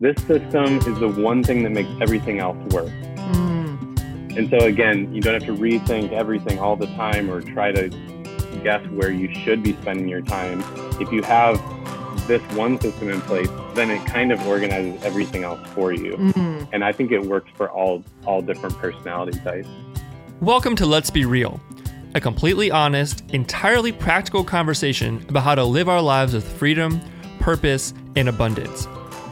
this system is the one thing that makes everything else work. Mm. And so again, you don't have to rethink everything all the time or try to guess where you should be spending your time. If you have this one system in place, then it kind of organizes everything else for you. Mm. And I think it works for all all different personality types. Welcome to Let's Be Real, a completely honest, entirely practical conversation about how to live our lives with freedom, purpose, and abundance.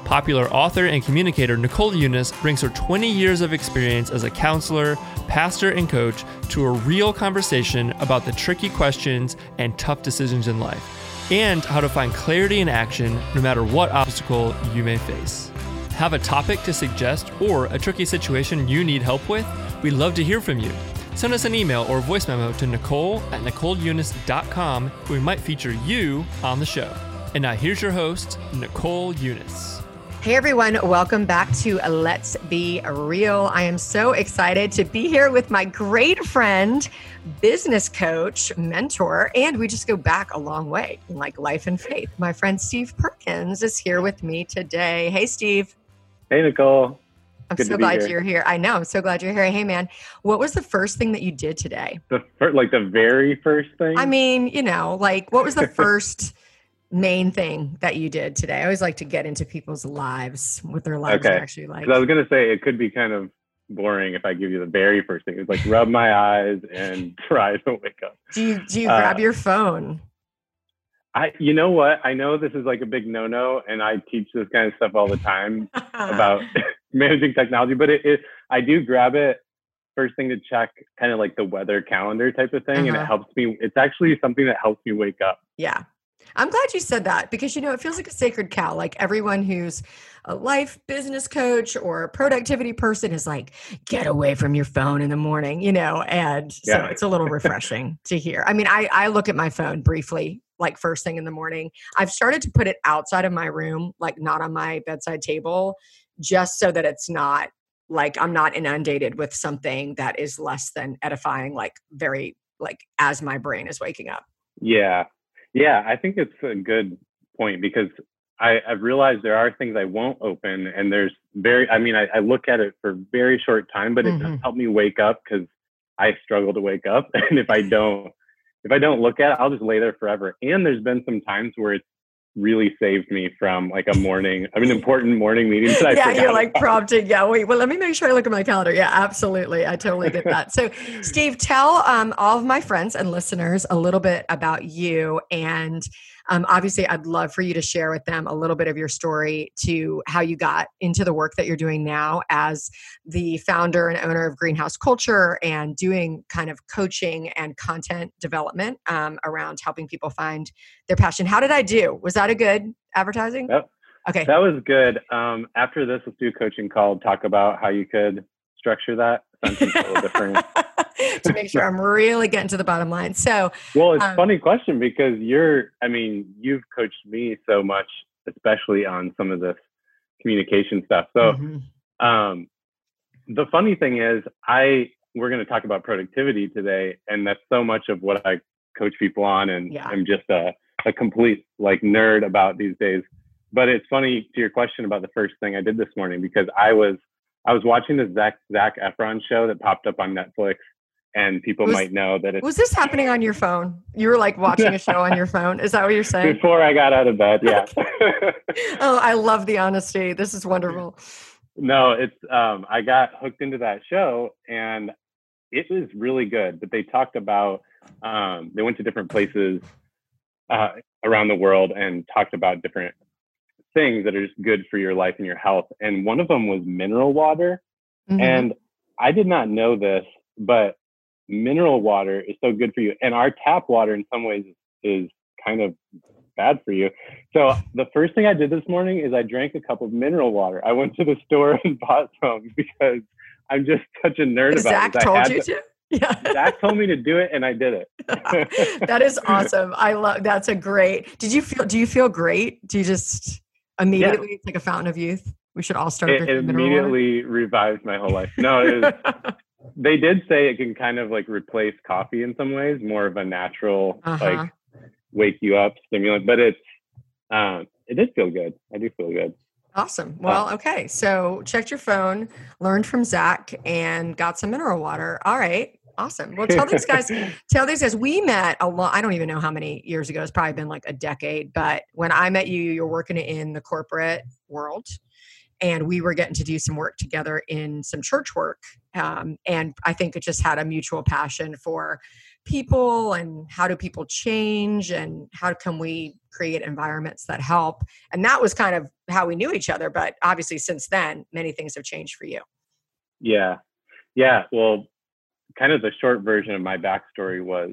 Popular author and communicator Nicole Unice brings her 20 years of experience as a counselor, pastor, and coach to a real conversation about the tricky questions and tough decisions in life, and how to find clarity in action no matter what obstacle you may face. Have a topic to suggest or a tricky situation you need help with? We'd love to hear from you. Send us an email or voice memo to nicole at nicoleunice.com where we might feature you on the show. And now here's your host, Nicole Unice. Hey everyone, welcome back to Let's Be Real. I am so excited to be here with my great friend, business coach, mentor, and we just go back a long way in like life and faith. My friend Steve Perkins is here with me today. Hey Steve. Hey Nicole. I'm Good so glad here. you're here. I know. I'm so glad you're here. Hey man, what was the first thing that you did today? The first, like the very first thing? I mean, you know, like what was the first main thing that you did today? I always like to get into people's lives, what their lives okay. are actually like. I was going to say it could be kind of boring if I give you the very first thing. It's like rub my eyes and try to wake up. Do you do you uh, grab your phone? I you know what? I know this is like a big no-no and I teach this kind of stuff all the time about managing technology, but it, it I do grab it first thing to check kind of like the weather calendar type of thing uh-huh. and it uh-huh. helps me it's actually something that helps me wake up. Yeah. I'm glad you said that because you know it feels like a sacred cow. Like everyone who's a life business coach or a productivity person is like, get away from your phone in the morning, you know, and so yeah. it's a little refreshing to hear. I mean, I, I look at my phone briefly, like first thing in the morning. I've started to put it outside of my room, like not on my bedside table, just so that it's not like I'm not inundated with something that is less than edifying, like very like as my brain is waking up. Yeah, yeah, I think it's a good point because I, have realized there are things I won't open, and there's very. I mean, I, I look at it for very short time, but mm-hmm. it does help me wake up because I struggle to wake up, and if I don't, if I don't look at it, I'll just lay there forever. And there's been some times where it's really saved me from like a morning, I mean, important morning meeting. That I yeah, you're like prompted. Yeah, wait, well, let me make sure I look at my calendar. Yeah, absolutely. I totally get that. So, Steve, tell um, all of my friends and listeners a little bit about you and um, obviously, I'd love for you to share with them a little bit of your story to how you got into the work that you're doing now as the founder and owner of Greenhouse Culture and doing kind of coaching and content development um, around helping people find their passion. How did I do? Was that a good advertising? Yep. Okay. That was good. Um, after this, let's do a coaching call, talk about how you could structure that sentence a little different. to make sure I'm really getting to the bottom line. So, well, it's um, funny question because you're, I mean, you've coached me so much, especially on some of this communication stuff. So, mm-hmm. um, the funny thing is, I we're going to talk about productivity today, and that's so much of what I coach people on, and yeah. I'm just a a complete like nerd about these days. But it's funny to your question about the first thing I did this morning because I was I was watching the Zach Zac Efron show that popped up on Netflix, and people was, might know that it was this happening on your phone. You were like watching a show on your phone. Is that what you're saying? Before I got out of bed, yeah. oh, I love the honesty. This is wonderful. No, it's um, I got hooked into that show, and it was really good. But they talked about um, they went to different places uh, around the world and talked about different things that are just good for your life and your health. And one of them was mineral water. Mm-hmm. And I did not know this, but mineral water is so good for you. And our tap water, in some ways, is kind of bad for you. So the first thing I did this morning is I drank a cup of mineral water. I went to the store and bought some because I'm just such a nerd Zac about it. Zac told you to? to? Yeah. Zac told me to do it and I did it. that is awesome. I love that's a great. Did you feel do you feel great? Do you just immediately yeah. it's like a fountain of youth? We should all start it, it immediately revives my whole life. No, was, they did say it can kind of like replace coffee in some ways, more of a natural uh-huh. like wake you up stimulant, but it's um it did feel good. I do feel good. Awesome. Well, okay. So checked your phone, learned from Zac, and got some mineral water. All right. Awesome. Well, tell these guys, tell these guys, we met a lot. I don't even know how many years ago. It's probably been like a decade. But when I met you, you're working in the corporate world and we were getting to do some work together in some church work um, and i think it just had a mutual passion for people and how do people change and how can we create environments that help? And that was kind of how we knew each other but obviously since then many things have changed for you. Yeah. Yeah well kind of the short version of my backstory was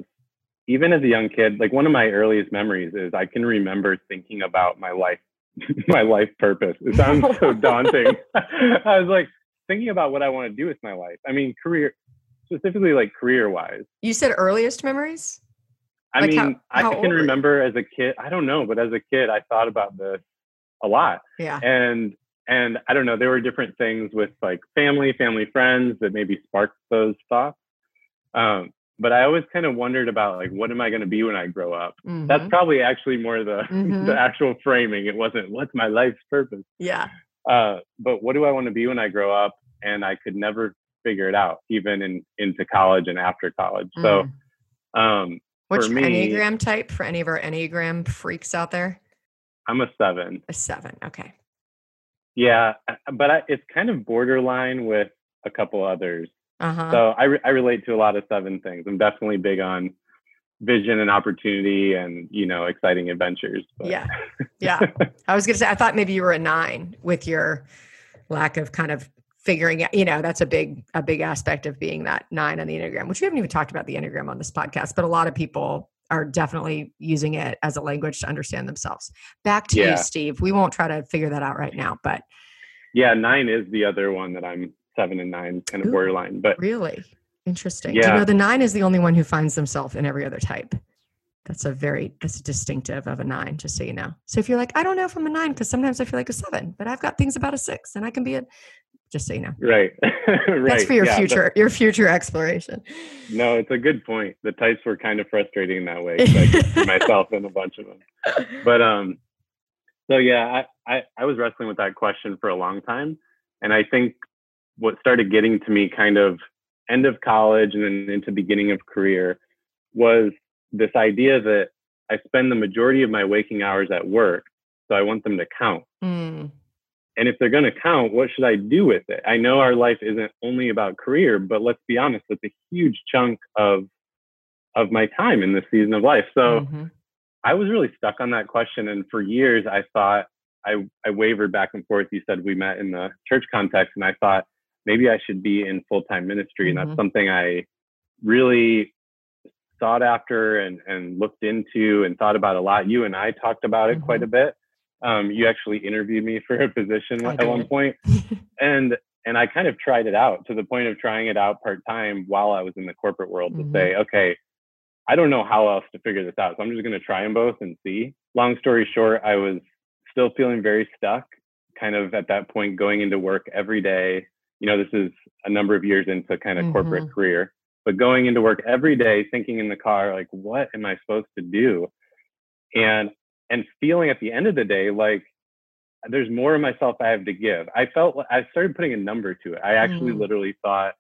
even as a young kid like one of my earliest memories is i can remember thinking about my life my life purpose. It sounds so daunting. I was like thinking about what I want to do with my life. I mean, career, specifically like career wise. You said earliest memories? I like mean, how, how I can remember as a kid, I don't know, but as a kid, I thought about this a lot. Yeah. And, and I don't know, there were different things with like family, family friends that maybe sparked those thoughts. Um, but I always kind of wondered about like what am I going to be when I grow up. Mm-hmm. That's probably actually more the mm-hmm. the actual framing. It wasn't what's my life's purpose. Yeah. Uh, but what do I want to be when I grow up? And I could never figure it out, even in into college and after college. Mm. So, um, what's your enneagram type for any of our enneagram freaks out there? I'm a seven. A seven. Okay. Yeah, but I, it's kind of borderline with a couple others. Uh-huh. So I, re- I relate to a lot of seven things. I'm definitely big on vision and opportunity and you know exciting adventures but. yeah yeah i was gonna say i thought maybe you were a nine with your lack of kind of figuring out you know that's a big a big aspect of being that nine on the enneagram which we haven't even talked about the enneagram on this podcast but a lot of people are definitely using it as a language to understand themselves back to yeah. you steve we won't try to figure that out right now but yeah nine is the other one that i'm seven and nine kind of Ooh, borderline. But really interesting. Yeah. Do you know the nine is the only one who finds themselves in every other type. That's a very that's distinctive of a nine, just so you know. So if you're like, I don't know if I'm a nine, because sometimes I feel like a seven, but I've got things about a six, and I can be a just so you know. Right. right. That's for your yeah, future, your future exploration. No, it's a good point. The types were kind of frustrating that way. I myself and a bunch of them. But um, so yeah, I, I I was wrestling with that question for a long time, and I think what started getting to me kind of end of college and then into beginning of career was this idea that I spend the majority of my waking hours at work, so I want them to count. Mm. And if they're going to count, what should I do with it? I know our life isn't only about career, but let's be honest, it's a huge chunk of of my time in this season of life. So mm-hmm. I was really stuck on that question, and for years I thought I I wavered back and forth. You said we met in the church context, and I thought maybe I should be in full time ministry. And mm-hmm. that's something I really sought after and, and looked into and thought about a lot. You and I talked about it mm-hmm. quite a bit. Um, you actually interviewed me for a position at one point. and and I kind of tried it out to the point of trying it out part time while I was in the corporate world mm-hmm. to say, okay, I don't know how else to figure this out. So I'm just going to try them both and see. Long story short, I was still feeling very stuck, kind of at that point going into work every day, you know, this is a number of years into kind of mm-hmm. corporate career, but going into work every day, thinking in the car, like, what am I supposed to do? And, and feeling at the end of the day, like, there's more of myself I have to give. I felt like I started putting a number to it. I actually mm. literally thought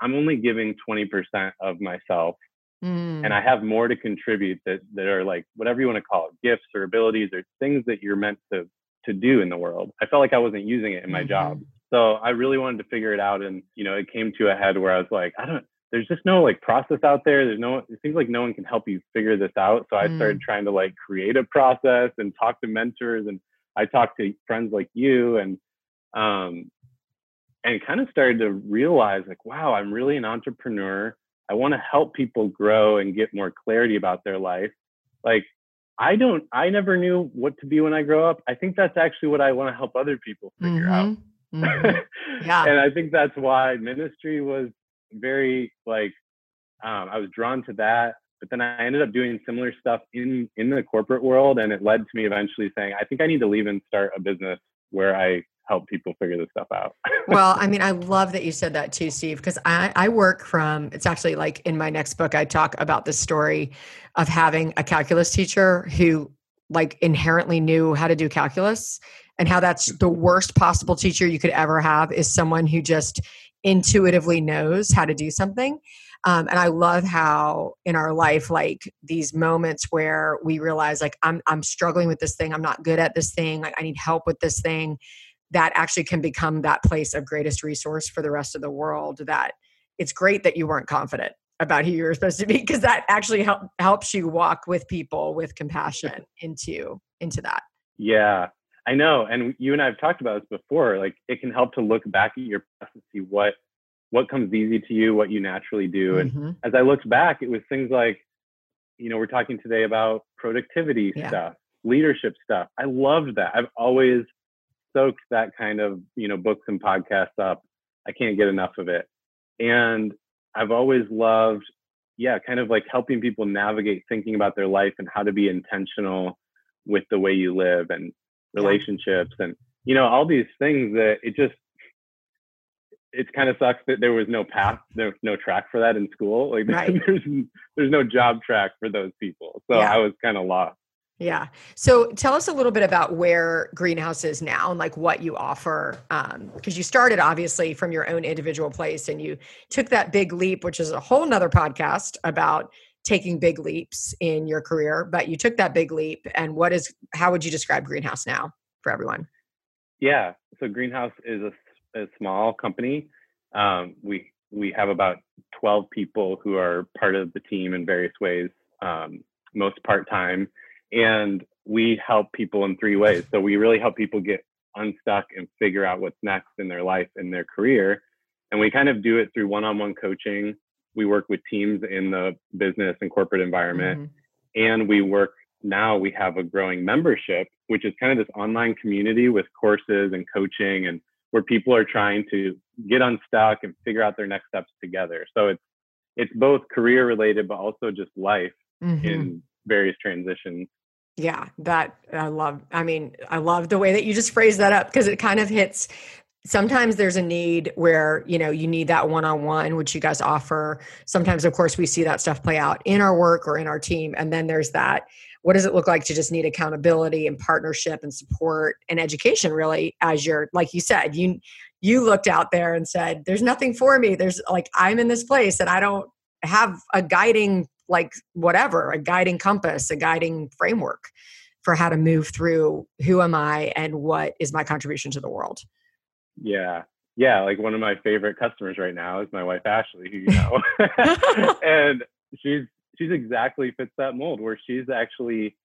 I'm only giving 20% of myself mm. and I have more to contribute that, that are like whatever you want to call it, gifts or abilities or things that you're meant to to do in the world. I felt like I wasn't using it in my mm-hmm. job. So I really wanted to figure it out. And, you know, it came to a head where I was like, I don't, there's just no like process out there. There's no, it seems like no one can help you figure this out. So I mm. started trying to like create a process and talk to mentors and I talked to friends like you and, um, and kind of started to realize like, wow, I'm really an entrepreneur. I want to help people grow and get more clarity about their life. Like, I don't, I never knew what to be when I grow up. I think that's actually what I want to help other people figure mm-hmm. out. Mm-hmm. Yeah. and I think that's why ministry was very like um, I was drawn to that. But then I ended up doing similar stuff in in the corporate world, and it led to me eventually saying, I think I need to leave and start a business where I help people figure this stuff out. well, I mean, I love that you said that too, Steve, because I, I work from, it's actually like in my next book, I talk about the story of having a calculus teacher who like inherently knew how to do calculus and how that's the worst possible teacher you could ever have is someone who just intuitively knows how to do something. Um, and I love how in our life, like these moments where we realize, like, I'm I'm struggling with this thing, I'm not good at this thing, like I need help with this thing, that actually can become that place of greatest resource for the rest of the world. That it's great that you weren't confident about who you were supposed to be because that actually help, helps you walk with people with compassion into into that. Yeah, I know. And you and I have talked about this before. Like it can help to look back at your past and see what what comes easy to you, what you naturally do. And mm-hmm. as I looked back, it was things like, you know, we're talking today about productivity yeah. stuff, leadership stuff. I loved that. I've always soaked that kind of, you know, books and podcasts up. I can't get enough of it. And I've always loved, yeah, kind of like helping people navigate thinking about their life and how to be intentional with the way you live and relationships yeah. and you know all these things that it just it kind of sucks that there was no path there's no track for that in school like right. there's there's no job track for those people so yeah. i was kind of lost yeah so tell us a little bit about where greenhouse is now and like what you offer um because you started obviously from your own individual place and you took that big leap which is a whole nother podcast about taking big leaps in your career, but you took that big leap. And what is, how would you describe Greenhouse now for everyone? Yeah. So Greenhouse is a, a small company. Um, we, we have about 12 people who are part of the team in various ways, um, most part time. And we help people in three ways. So we really help people get unstuck and figure out what's next in their life and their career. And we kind of do it through one on one coaching we work with teams in the business and corporate environment mm-hmm. and we work now we have a growing membership which is kind of this online community with courses and coaching and where people are trying to get unstuck and figure out their next steps together so it's it's both career related but also just life mm-hmm. in various transitions yeah that i love i mean i love the way that you just phrase that up because it kind of hits sometimes there's a need where you know you need that one-on-one which you guys offer. Sometimes of course we see that stuff play out in our work or in our team and then there's that what does it look like to just need accountability and partnership and support and education really as you're like you said you you looked out there and said there's nothing for me. There's like i'm in this place and i don't have a guiding like whatever a guiding compass a guiding framework for how to move through who am i and what is my contribution to the world yeah. Yeah. Like one of my favorite customers right now is my wife, Ashley, who you know. and she's, she's exactly fits that mold where she's actually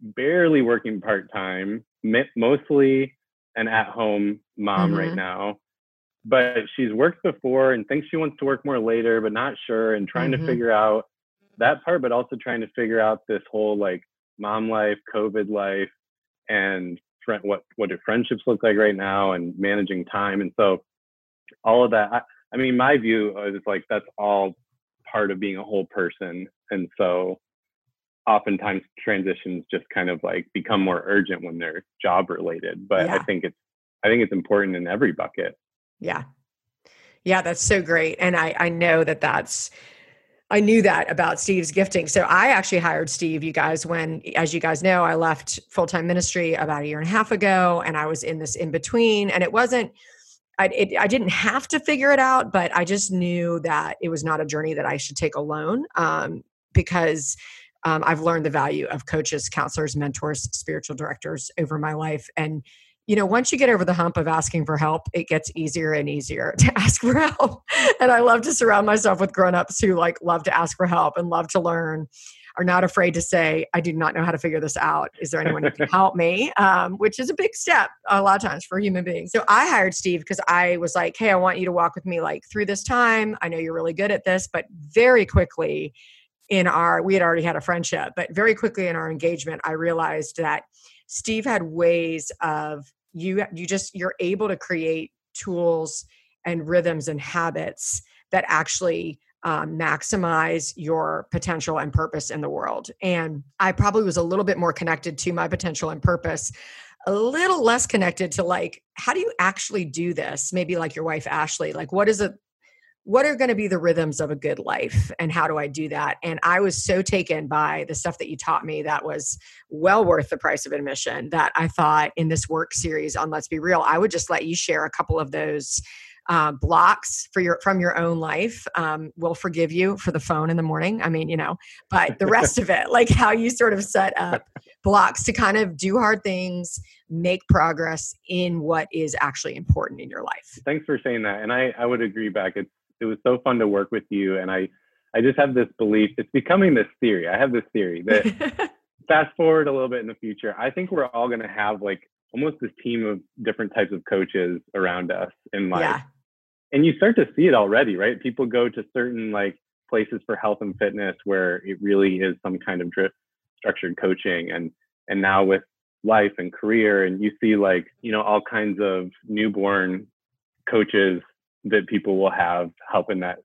barely working part time, mostly an at home mom mm-hmm. right now. But she's worked before and thinks she wants to work more later, but not sure and trying mm-hmm. to figure out that part, but also trying to figure out this whole like mom life, COVID life, and friend, what what do friendships look like right now, and managing time, and so all of that. I, I mean, my view is like that's all part of being a whole person, and so oftentimes transitions just kind of like become more urgent when they're job related. But yeah. I think it's I think it's important in every bucket. Yeah, yeah, that's so great, and I I know that that's I knew that about Steve's gifting. So I actually hired Steve, you guys, when, as you guys know, I left full time ministry about a year and a half ago, and I was in this in between. And it wasn't, I, it, I didn't have to figure it out, but I just knew that it was not a journey that I should take alone um, because um, I've learned the value of coaches, counselors, mentors, spiritual directors over my life. And you know, once you get over the hump of asking for help, it gets easier and easier to ask for help. And I love to surround myself with grown-ups who like love to ask for help and love to learn, are not afraid to say, I do not know how to figure this out. Is there anyone who can help me? Um, which is a big step a lot of times for human beings. So I hired Steve because I was like, hey, I want you to walk with me like through this time. I know you're really good at this, but very quickly in our, we had already had a friendship, but very quickly in our engagement, I realized that Steve had ways of you you just you're able to create tools and rhythms and habits that actually um, maximize your potential and purpose in the world. And I probably was a little bit more connected to my potential and purpose, a little less connected to like, how do you actually do this? Maybe like your wife, Ashley, like, what is it? What are going to be the rhythms of a good life and how do I do that? And I was so taken by the stuff that you taught me that was well worth the price of admission that I thought in this work series on Let's Be Real, I would just let you share a couple of those uh, blocks for your from your own life um, will forgive you for the phone in the morning i mean you know but the rest of it like how you sort of set up blocks to kind of do hard things make progress in what is actually important in your life thanks for saying that and i i would agree back it's it was so fun to work with you and i i just have this belief it's becoming this theory i have this theory that fast forward a little bit in the future i think we're all going to have like almost this team of different types of coaches around us in life yeah and you start to see it already, right? People go to certain like places for health and fitness where it really is some kind of drip structured coaching and and now with life and career and you see like you know all kinds of newborn coaches that people will have helping that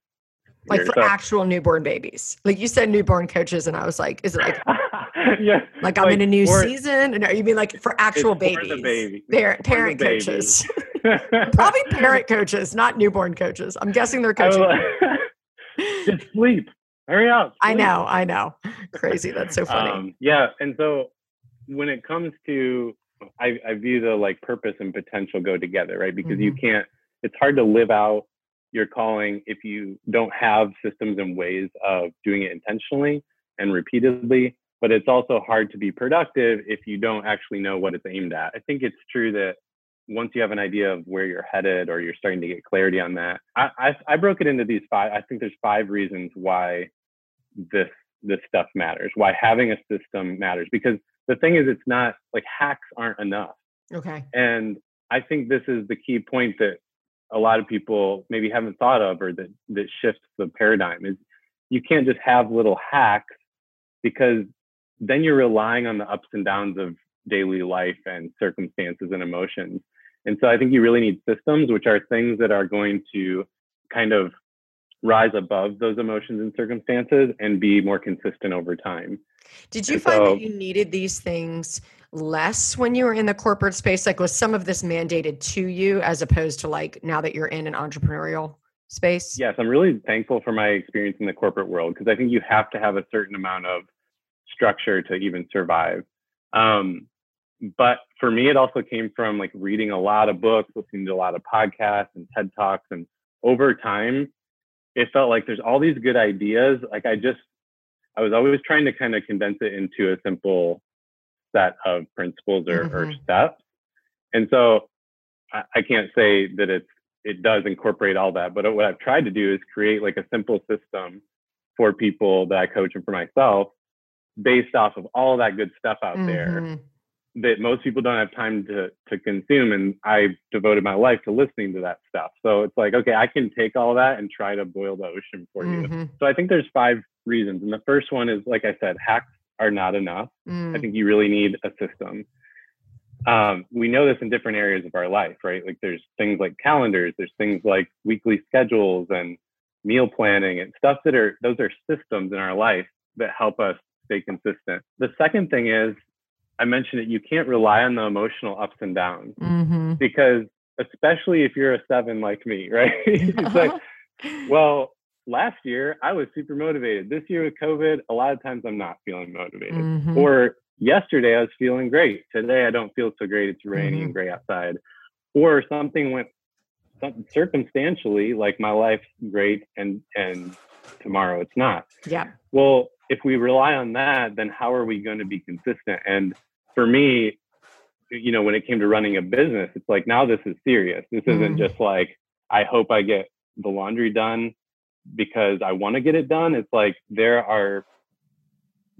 like for so, actual newborn babies like you said newborn coaches and i was like is it like yeah like i'm like, in a new season no you mean like for actual babies baby. parent, parent coaches Probably parent coaches, not newborn coaches. I'm guessing they're coaching. Just sleep. Hurry up. Sleep. I know. I know. Crazy. That's so funny. Um, yeah. And so when it comes to, I, I, view the like purpose and potential go together, right? Because mm-hmm. you can't, it's hard to live out your calling if you don't have systems and ways of doing it intentionally and repeatedly. But it's also hard to be productive if you don't actually know what it's aimed at. I think it's true that once you have an idea of where you're headed or you're starting to get clarity on that I, I, I broke it into these five i think there's five reasons why this this stuff matters why having a system matters because the thing is it's not like hacks aren't enough okay and i think this is the key point that a lot of people maybe haven't thought of or that that shifts the paradigm is you can't just have little hacks because then you're relying on the ups and downs of daily life and circumstances and emotions and so I think you really need systems, which are things that are going to kind of rise above those emotions and circumstances and be more consistent over time. Did you and find so, that you needed these things less when you were in the corporate space? Like, was some of this mandated to you as opposed to like now that you're in an entrepreneurial space? Yes, I'm really thankful for my experience in the corporate world because I think you have to have a certain amount of structure to even survive. Um, but for me, it also came from like reading a lot of books, listening to a lot of podcasts and TED Talks. And over time, it felt like there's all these good ideas. Like I just, I was always trying to kind of condense it into a simple set of principles or, mm-hmm. or steps. And so I, I can't say that it's, it does incorporate all that, but what I've tried to do is create like a simple system for people that I coach and for myself based off of all that good stuff out mm-hmm. there that most people don't have time to to consume and I've devoted my life to listening to that stuff so it's like okay i can take all that and try to boil the ocean for mm-hmm. you so i think there's five reasons and the first one is like i said hacks are not enough mm. i think you really need a system um, we know this in different areas of our life right like there's things like calendars there's things like weekly schedules and meal planning and stuff that are those are systems in our life that help us stay consistent the second thing is I mentioned it, you can't rely on the emotional ups and downs mm-hmm. because especially if you're a seven like me, right? it's like, well, last year I was super motivated. This year with COVID, a lot of times I'm not feeling motivated. Mm-hmm. Or yesterday I was feeling great. Today I don't feel so great. It's raining mm-hmm. and gray outside. Or something went circumstantially, like my life's great and and tomorrow it's not. Yeah. Well, if we rely on that, then how are we going to be consistent? And for me, you know, when it came to running a business, it's like now this is serious. This isn't mm-hmm. just like I hope I get the laundry done because I want to get it done. It's like there are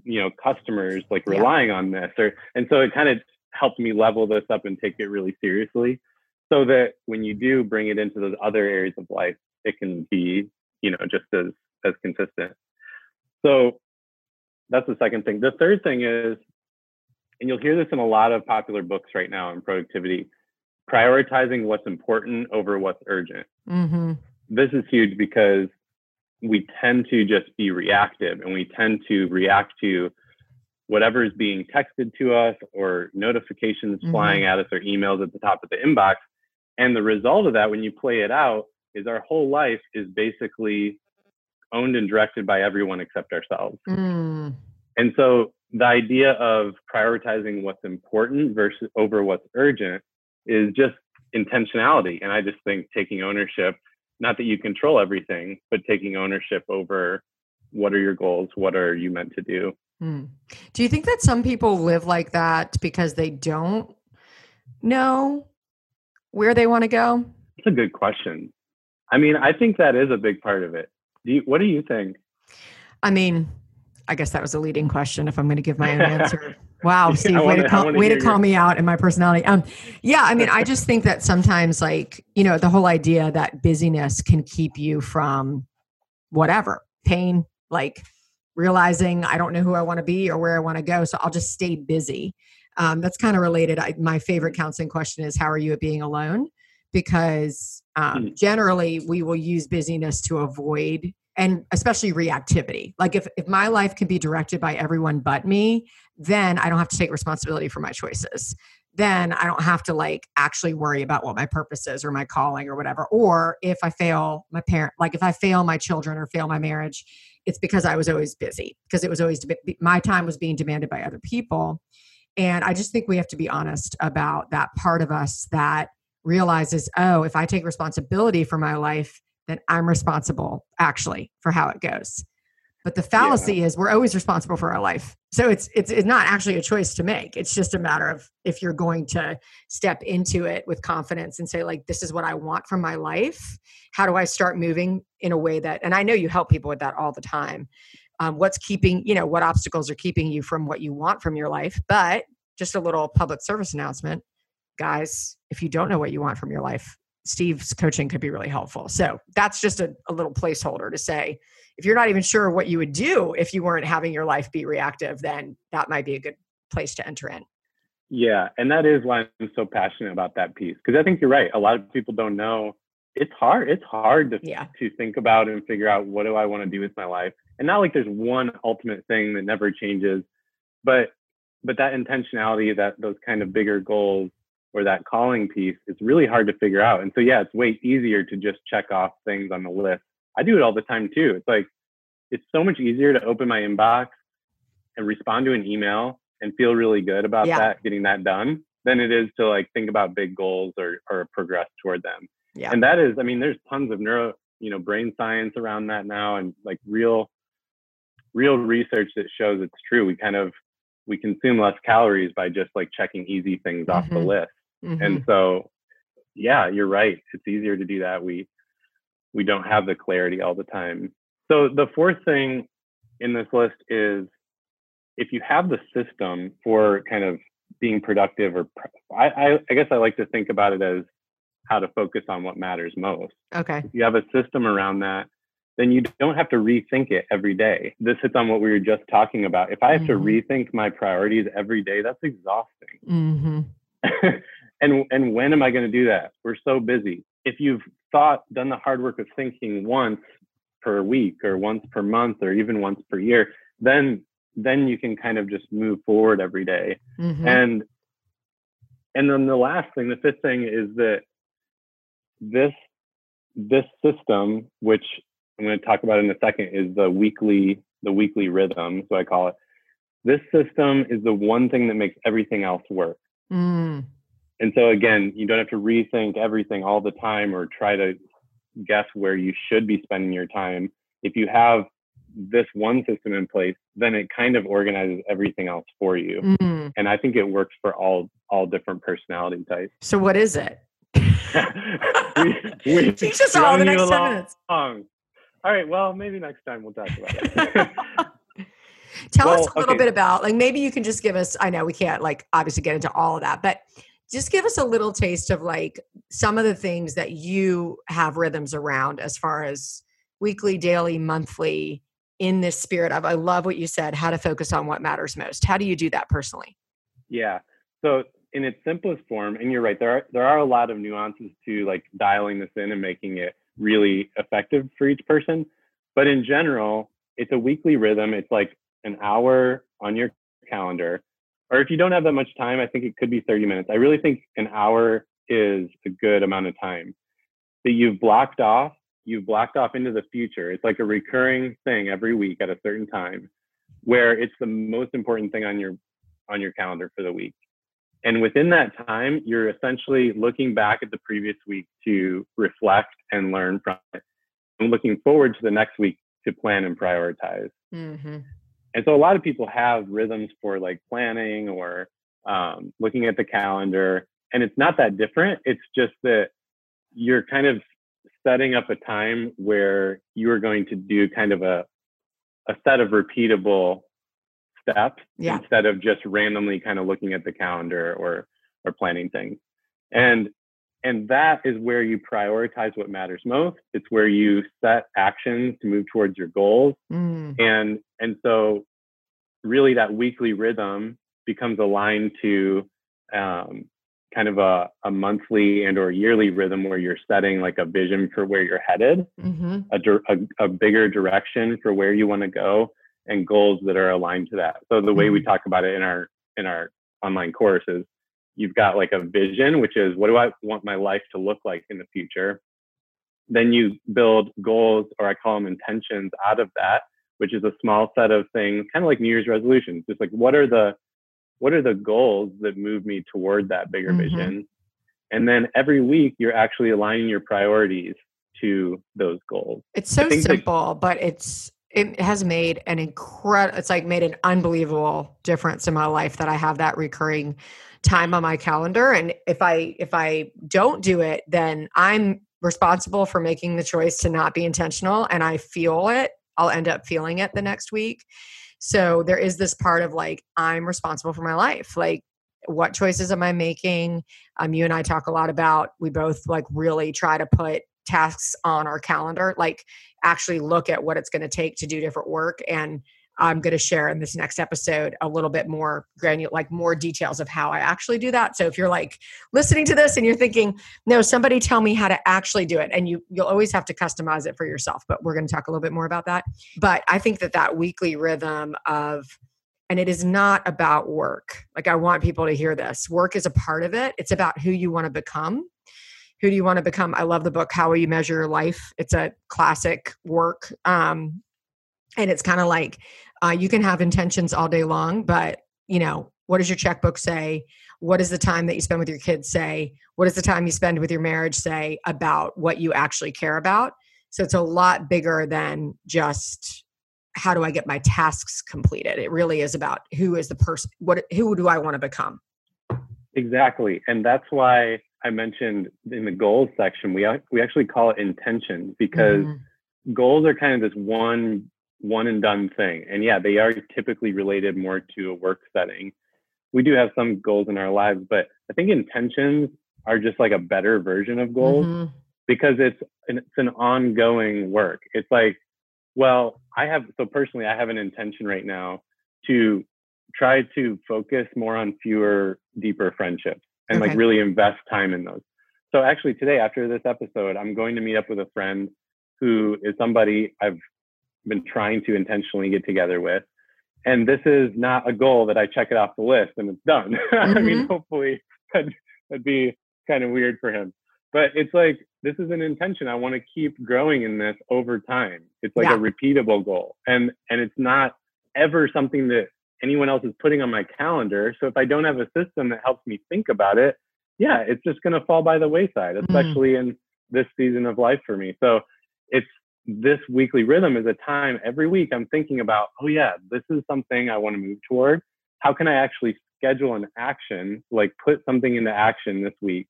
you know customers like relying yeah. on this or and so it kind of helped me level this up and take it really seriously so that when you do bring it into those other areas of life it can be you know just as as consistent so that's the second thing. The third thing is, and you'll hear this in a lot of popular books right now in productivity, prioritizing what's important over what's urgent. Mm-hmm. This is huge because we tend to just be reactive and we tend to react to whatever is being texted to us or notifications mm-hmm. flying at us or emails at the top of the inbox. And the result of that, when you play it out, is our whole life is basically owned and directed by everyone except ourselves. Mm. And so the idea of prioritizing what's important versus over what's urgent is just intentionality. And I just think taking ownership, not that you control everything, but taking ownership over what are your goals? What are you meant to do? Mm. Do you think that some people live like that because they don't know where they want to go? It's a good question. I mean, I think that is a big part of it. Do you, what do you think? I mean, I guess that was a leading question. If I'm going to give my own answer, wow, Steve, way wanna- to call, way to call your- me out in my personality. Um, yeah, I mean, I just think that sometimes, like you know, the whole idea that busyness can keep you from whatever pain, like realizing I don't know who I want to be or where I want to go, so I'll just stay busy. Um, that's kind of related. I, my favorite counseling question is, "How are you at being alone?" Because um, Mm. generally, we will use busyness to avoid and especially reactivity. Like if if my life can be directed by everyone but me, then I don't have to take responsibility for my choices. Then I don't have to like actually worry about what my purpose is or my calling or whatever. Or if I fail my parent, like if I fail my children or fail my marriage, it's because I was always busy because it was always my time was being demanded by other people. And I just think we have to be honest about that part of us that realizes, oh, if I take responsibility for my life, then I'm responsible actually for how it goes. But the fallacy is we're always responsible for our life. So it's, it's it's not actually a choice to make. It's just a matter of if you're going to step into it with confidence and say like this is what I want from my life. How do I start moving in a way that and I know you help people with that all the time. Um, what's keeping, you know, what obstacles are keeping you from what you want from your life, but just a little public service announcement guys, if you don't know what you want from your life, Steve's coaching could be really helpful. So that's just a, a little placeholder to say if you're not even sure what you would do if you weren't having your life be reactive, then that might be a good place to enter in. Yeah, and that is why I'm so passionate about that piece because I think you're right. A lot of people don't know. It's hard. It's hard to Yeah. to think about and figure out what do I want to do with my life. And not like there's one ultimate thing that never changes, but but that intentionality, that those kind of bigger goals or that calling piece, it's really hard to figure out. And so yeah, it's way easier to just check off things on the list. I do it all the time too. It's like it's so much easier to open my inbox and respond to an email and feel really good about Yeah. that, getting that done, than it is to like think about big goals or or progress toward them. Yeah. And that is, I mean, there's tons of neuro, you know, brain science around that now and like real real research that shows it's true. We kind of we consume less calories by just like checking easy things off the Mhm. list. Mhm. And so yeah, you're right. It's easier to do that. We we don't have the clarity all the time. So the fourth thing in this list is if you have the system for kind of being productive or I, I, I guess I like to think about it as how to focus on what matters most. okay. If you have a system around that, then you don't have to rethink it every day. This hits on what we were just talking about. If I have to Mhm. rethink my priorities every day, that's exhausting. hmm and and when am I going to do that? We're so busy. If you've thought, done the hard work of thinking once per week or once per month or even once per year, then then you can kind of just move forward every day. hmm And and then the last thing, the fifth thing is that this this system, which I'm going to talk about in a second, is the weekly the weekly rhythm, so I call it. This system is the one thing that makes everything else work. mm And so again, you don't have to rethink everything all the time or try to guess where you should be spending your time. If you have this one system in place, then it kind of organizes everything else for you. mm. And I think it works for all all different personality types. So what is it? we, we, Teach us all the next 10 along. minutes. All right, well, maybe next time we'll talk about it. Tell us a little okay. bit about like maybe you can just give us I know we can't like obviously get into all of that, but just give us a little taste of like some of the things that you have rhythms around as far as weekly, daily, monthly in this spirit of I love what you said, how to focus on what matters most. How do you do that personally? Yeah. So in its simplest form, and you're right, there are there are a lot of nuances to like dialing this in and making it really effective for each person. But in general, it's a weekly rhythm. It's like an hour on your calendar. Or if you don't have that much time, I think it could be 30 minutes. I really think an hour is a good amount of time. that you've blocked off, you've blocked off into the future. It's like a recurring thing every week at a certain time where it's the most important thing on your on your calendar for the week. And within that time, you're essentially looking back at the previous week to reflect and learn from it. And looking forward to the next week to plan and prioritize. Mm-hmm. And so a lot of people have rhythms for like planning or um, looking at the calendar, and it's not that different. It's just that you're kind of setting up a time where you are going to do kind of a a set of repeatable steps yeah. instead of just randomly kind of looking at the calendar or or planning things. And and that is where you prioritize what matters most. It's where you set actions to move towards your goals. Mm. And and so really that weekly rhythm becomes aligned to um, kind of a, a monthly and or yearly rhythm where you're setting like a vision for where you're headed mm-hmm. a, a, a, bigger direction for where you want to go and goals that are aligned to that so the way mm-hmm. we talk about it in our in our online course is you've got like a vision which is what do i want my life to look like in the future? Then you build goals or i call them intentions out of that which is a small set of things kind of like new year's resolutions just like what are the what are the goals that move me toward that bigger mm-hmm. vision? And then every week you're actually aligning your priorities to those goals. It's so simple that, but it's it has made an incredible it's like made an unbelievable difference in my life that i have that recurring time on my calendar and if i if i don't do it then i'm responsible for making the choice to not be intentional and i feel it i'll end up feeling it the next week so there is this part of like, I'm responsible for my life. Like, what choices am I making? Um, you and I talk a lot about, we both like really try to put tasks on our calendar, like actually look at what it's going to take to do different work and I'm going to share in this next episode a little bit more granular, like more details of how I actually do that. So if you're like listening to this and you're thinking, no, somebody tell me how to actually do it, and you you'll always have to customize it for yourself. But we're going to talk a little bit more about that. But I think that that weekly rhythm of and it is not about work. Like I want people to hear this. Work is a part of it. It's about who you want to become. Who do you want to become? I love the book How Will You Measure Your Life? It's a classic work. Um, and it's kind of like uh, you can have intentions all day long, but you know, what does your checkbook say? What does the time that you spend with your kids say? What does the time you spend with your marriage say about what you actually care about? So it's a lot bigger than just how do I get my tasks completed. It really is about who is the person, what, who do I want to become? Exactly, and that's why I mentioned in the goals section we we actually call it intention because mm-hmm. goals are kind of this one one and done thing. And yeah, they are typically related more to a work setting. We do have some goals in our lives, but I think intentions are just like a better version of goals mm-hmm. because it's an, it's an ongoing work. It's like, well, I have so personally, I have an intention right now to try to focus more on fewer, deeper friendships and okay. like really invest time in those. So actually, today after this episode, I'm going to meet up with a friend who is somebody I've been trying to intentionally get together with. And this is not a goal that I check it off the list and it's done. Mm-hmm. I mean, mm-hmm. hopefully that'd, that'd be kind of weird for him. But it's like this is an intention. I want to keep growing in this over time. It's like yeah. a repeatable goal. And and it's not ever something that anyone else is putting on my calendar. So if I don't have a system that helps me think about it, yeah, it's just going to fall by the wayside, mm. especially mm. in this season of life for me. So it's this weekly rhythm is a time every week I'm thinking about, oh yeah, this is something I want to move toward. How can I actually schedule an action, like put something into action this week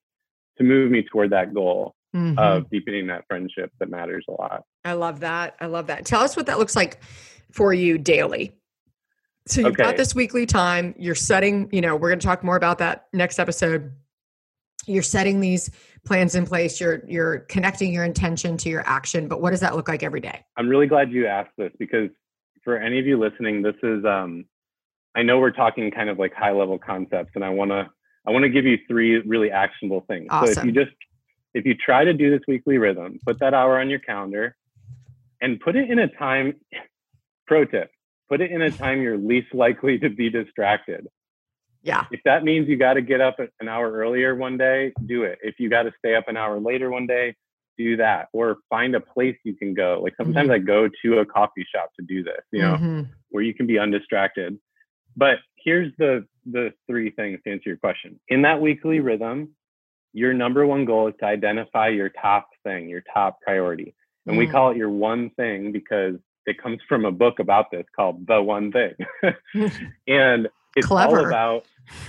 to move me toward that goal mm-hmm. of deepening that friendship that matters a lot. I love that. I love that. Tell us what that looks like for you daily. So you've okay. got this weekly time, you're setting, you know, we're going to talk more about that next episode you're setting these plans in place you're you're connecting your intention to your action but what does that look like every day? I'm really glad you asked this because for any of you listening this is um i know we're talking kind of like high level concepts and i want to i want to give you three really actionable things. Awesome. so if you just if you try to do this weekly rhythm put that hour on your calendar and put it in a time pro tip put it in a time you're least likely to be distracted yeah. If that means you got to get up an hour earlier one day, do it. If you got to stay up an hour later one day, do that or find a place you can go. Like sometimes I go to a coffee shop to do this, you know, Mhm. where you can be undistracted. But here's the the three things to answer your question. In that weekly rhythm, your number one goal is to identify your top thing, your top priority. And we Mm. call it your one thing because it comes from a book about this called The One Thing. and it's all about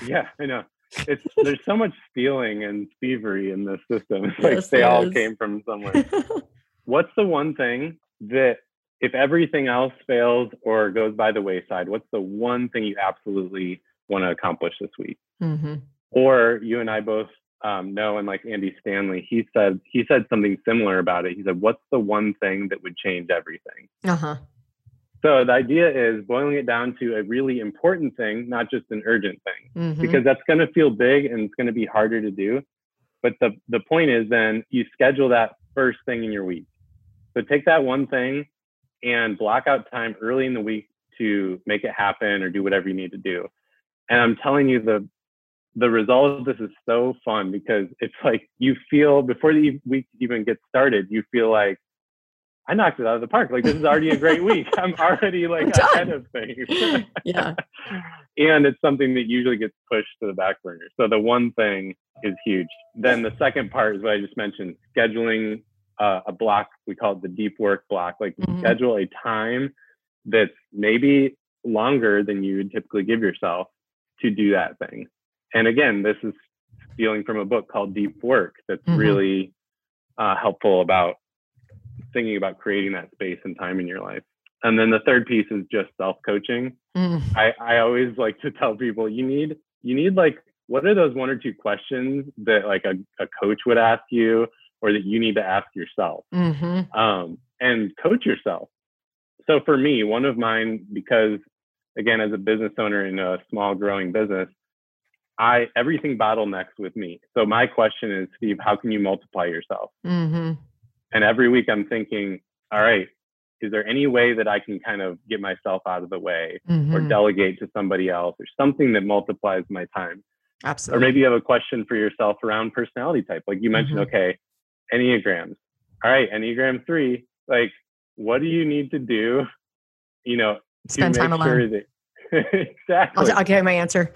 yeah, I know. It's there's so much stealing and thievery in this system. It's like Yes, they all is. came from somewhere. what's the one thing that if everything else fails or goes by the wayside, what's the one thing you absolutely want to accomplish this week? Mhm. Or you and I both um, know, and like Andy Stanley, he said he said something similar about it. He said, "What's the one thing that would change everything?" Uh-huh. So the idea is boiling it down to a really important thing, not just an urgent thing Mhm. because that's going to feel big and it's going to be harder to do. But the the point is then you schedule that first thing in your week. So take that one thing and block out time early in the week to make it happen or do whatever you need to do. And I'm telling you the the result of this is so fun because it's like you feel before the week even gets started, you feel like I knocked it out of the park. Like this is already a great week. I'm already like I'm ahead of things. yeah. and it's something that usually gets pushed to the back burner. So the one thing is huge. Then the second part is what I just mentioned: scheduling uh, a block. We call it the deep work block. Like Mhm. schedule a time that's maybe longer than you would typically give yourself to do that thing. And again, this is stealing from a book called Deep Work. That's Mhm. really uh, helpful about thinking about creating that space and time in your life. And then the third piece is just self coaching. Mm. I, I always like to tell people you need you need like what are those one or two questions that like a, a coach would ask you or that you need to ask yourself Mhm. um, and coach yourself so for me one of mine because again as a business owner in a small growing business i everything bottlenecks with me so my question is steve how can you multiply yourself Mhm. And every week i'm thinking all right is there any way that i can kind of get myself out of the way or Mhm. delegate to somebody else or something that multiplies my time. Absolutely. Or maybe you have a question for yourself around personality type. Like you mentioned, Mhm. okay, Enneagrams. All right, Enneagram three. Like, what do you need to do, you know, to Spend make time alone. sure that exactly. I'll, I'll give you my answer.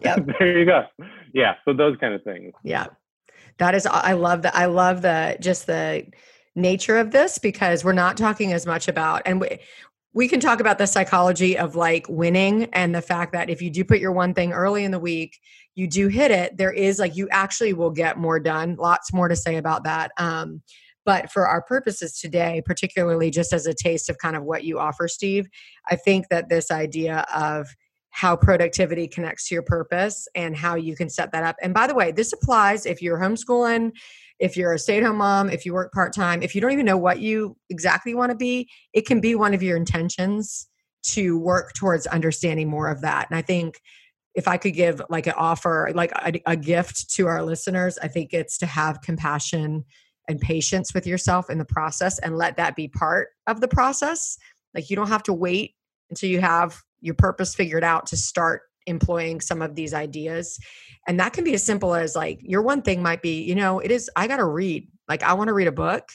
Yeah. there you go. Yeah. So those kind of things. Yeah. That is I love that. I love the just the nature of this because we're not talking as much about and we we can talk about the psychology of like winning and the fact that if you do put your one thing early in the week, you do hit it, there is like you actually will get more done. Lots more to say about that. Um but for our purposes today, particularly just as a taste of kind of what you offer, Steve, I think that this idea of how productivity connects to your purpose and how you can set that up. And by the way, this applies if you're homeschooling, if you're a stay at home mom, if you work part time, if you don't even know what you exactly want to be, it can be one of your intentions to work towards understanding more of that. And I think if I could give like an offer, like a, a gift to our listeners, I think it's to have compassion and patience with yourself in the process and let that be part of the process. Like you don't have to wait until you have your purpose figured out to start employing some of these ideas. And that can be as simple as like your one thing might be, you know, it is, I got to read. Like, I want to read a book.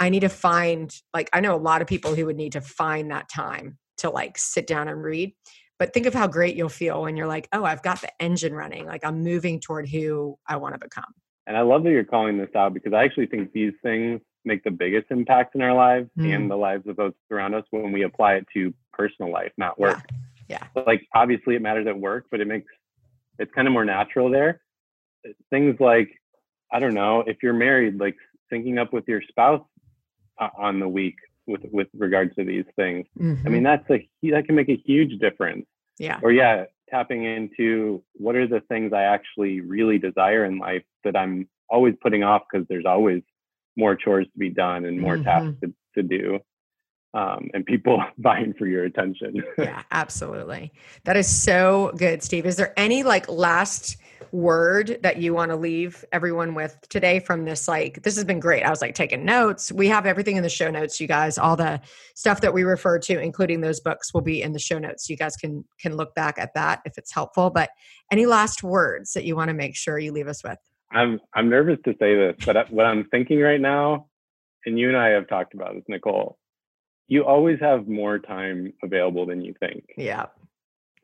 I need to find, like, I know a lot of people who would need to find that time to like sit down and read. But think of how great you'll feel when you're like, oh, I've got the engine running. Like, I'm moving toward who I want to become. And I love that you're calling this out because I actually think these things make the biggest impact in our lives Mm. and the lives of those around us when we apply it to personal life, not work. Yeah. But, like obviously it matters at work, but it makes it's kind of more natural there. Things like I don't know if you're married, like syncing up with your spouse uh, on the week with with regards to these things. I Mhm. mean that's a that can make a huge difference. yeah. Or yeah, tapping into what are the things I actually really desire in life that I'm always putting off because there's always more chores to be done and more tasks to, to do. Um, and people vying for your attention. yeah, absolutely. That is so good, Steve. Is there any like last word that you want to leave everyone with today from this? Like, this has been great. I was like taking notes. We have everything in the show notes, you guys. All the stuff that we refer to, including those books, will be in the show notes. You guys can can look back at that if it's helpful. But any last words that you want to make sure you leave us with? I'm I'm nervous to say this, but uh, what I'm thinking right now, and you and I have talked about this, Nicole. You always have more time available than you think. Yeah.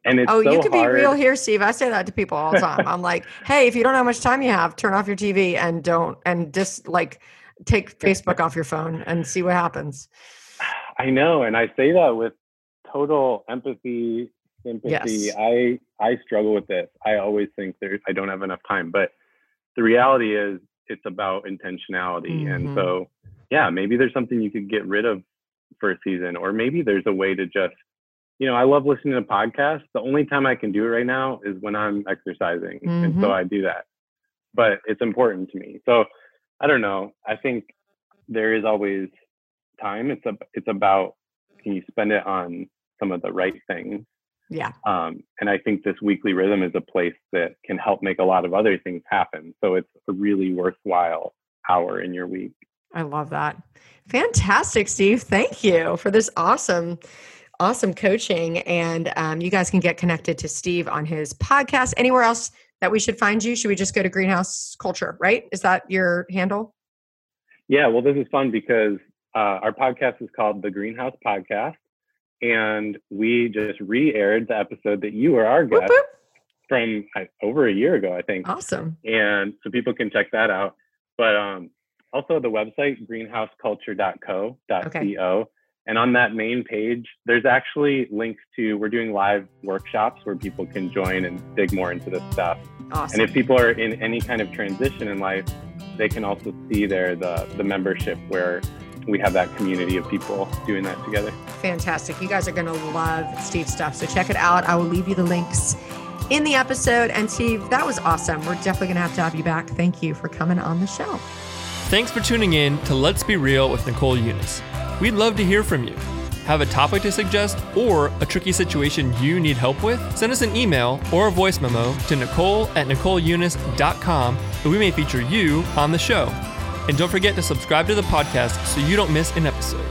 And it's oh, so you can hard. be real here, Steve. I say that to people all the time. I'm like, hey, if you don't know how much time you have, turn off your TV and don't and just like take Facebook off your phone and see what happens. I know, and I say that with total empathy, sympathy. Yes. I I struggle with this. I always think there I don't have enough time, but the reality is it's about intentionality. Mhm. And so, yeah, maybe there's something you could get rid of for a season, or maybe there's a way to just, you know, I love listening to podcasts. The only time I can do it right now is when I'm exercising, and Mhm. so I do that. But it's important to me. So I don't know. I think there is always time. It's a, it's about can you spend it on some of the right things Yeah. um, and I think this weekly rhythm is a place that can help make a lot of other things happen. So it's a really worthwhile hour in your week. I love that. Fantastic, Steve. Thank you for this awesome, awesome coaching. And um, you guys can get connected to Steve on his podcast. Anywhere else that we should find you? Should we just go to Greenhouse Culture, right? Is that your handle? Yeah, well, this is fun because uh, our podcast is called The Greenhouse Podcast. And we just re aired the episode that you were our guest whoop. from uh, over a year ago, I think. Awesome. and so people can check that out. But um, also the website greenhouseculture.co.co, Okay. and on that main page, there's actually links to we're doing live workshops where people can join and dig more into this stuff. Awesome. And if people are in any kind of transition in life, they can also see there the the membership where we have that community of people doing that together. Fantastic. You guys are going to love Steve's stuff. So check it out. I will leave you the links in the episode. And Steve, that was awesome. We're definitely going to have to have you back. Thank you for coming on the show. Thanks for tuning in to Let's Be Real with Nicole Unice. We'd love to hear from you. Have a topic to suggest or a tricky situation you need help with? Send us an email or a voice memo to nicole at nicoleunice.com and we may feature you on the show. And don't forget to subscribe to the podcast so you don't miss an episode.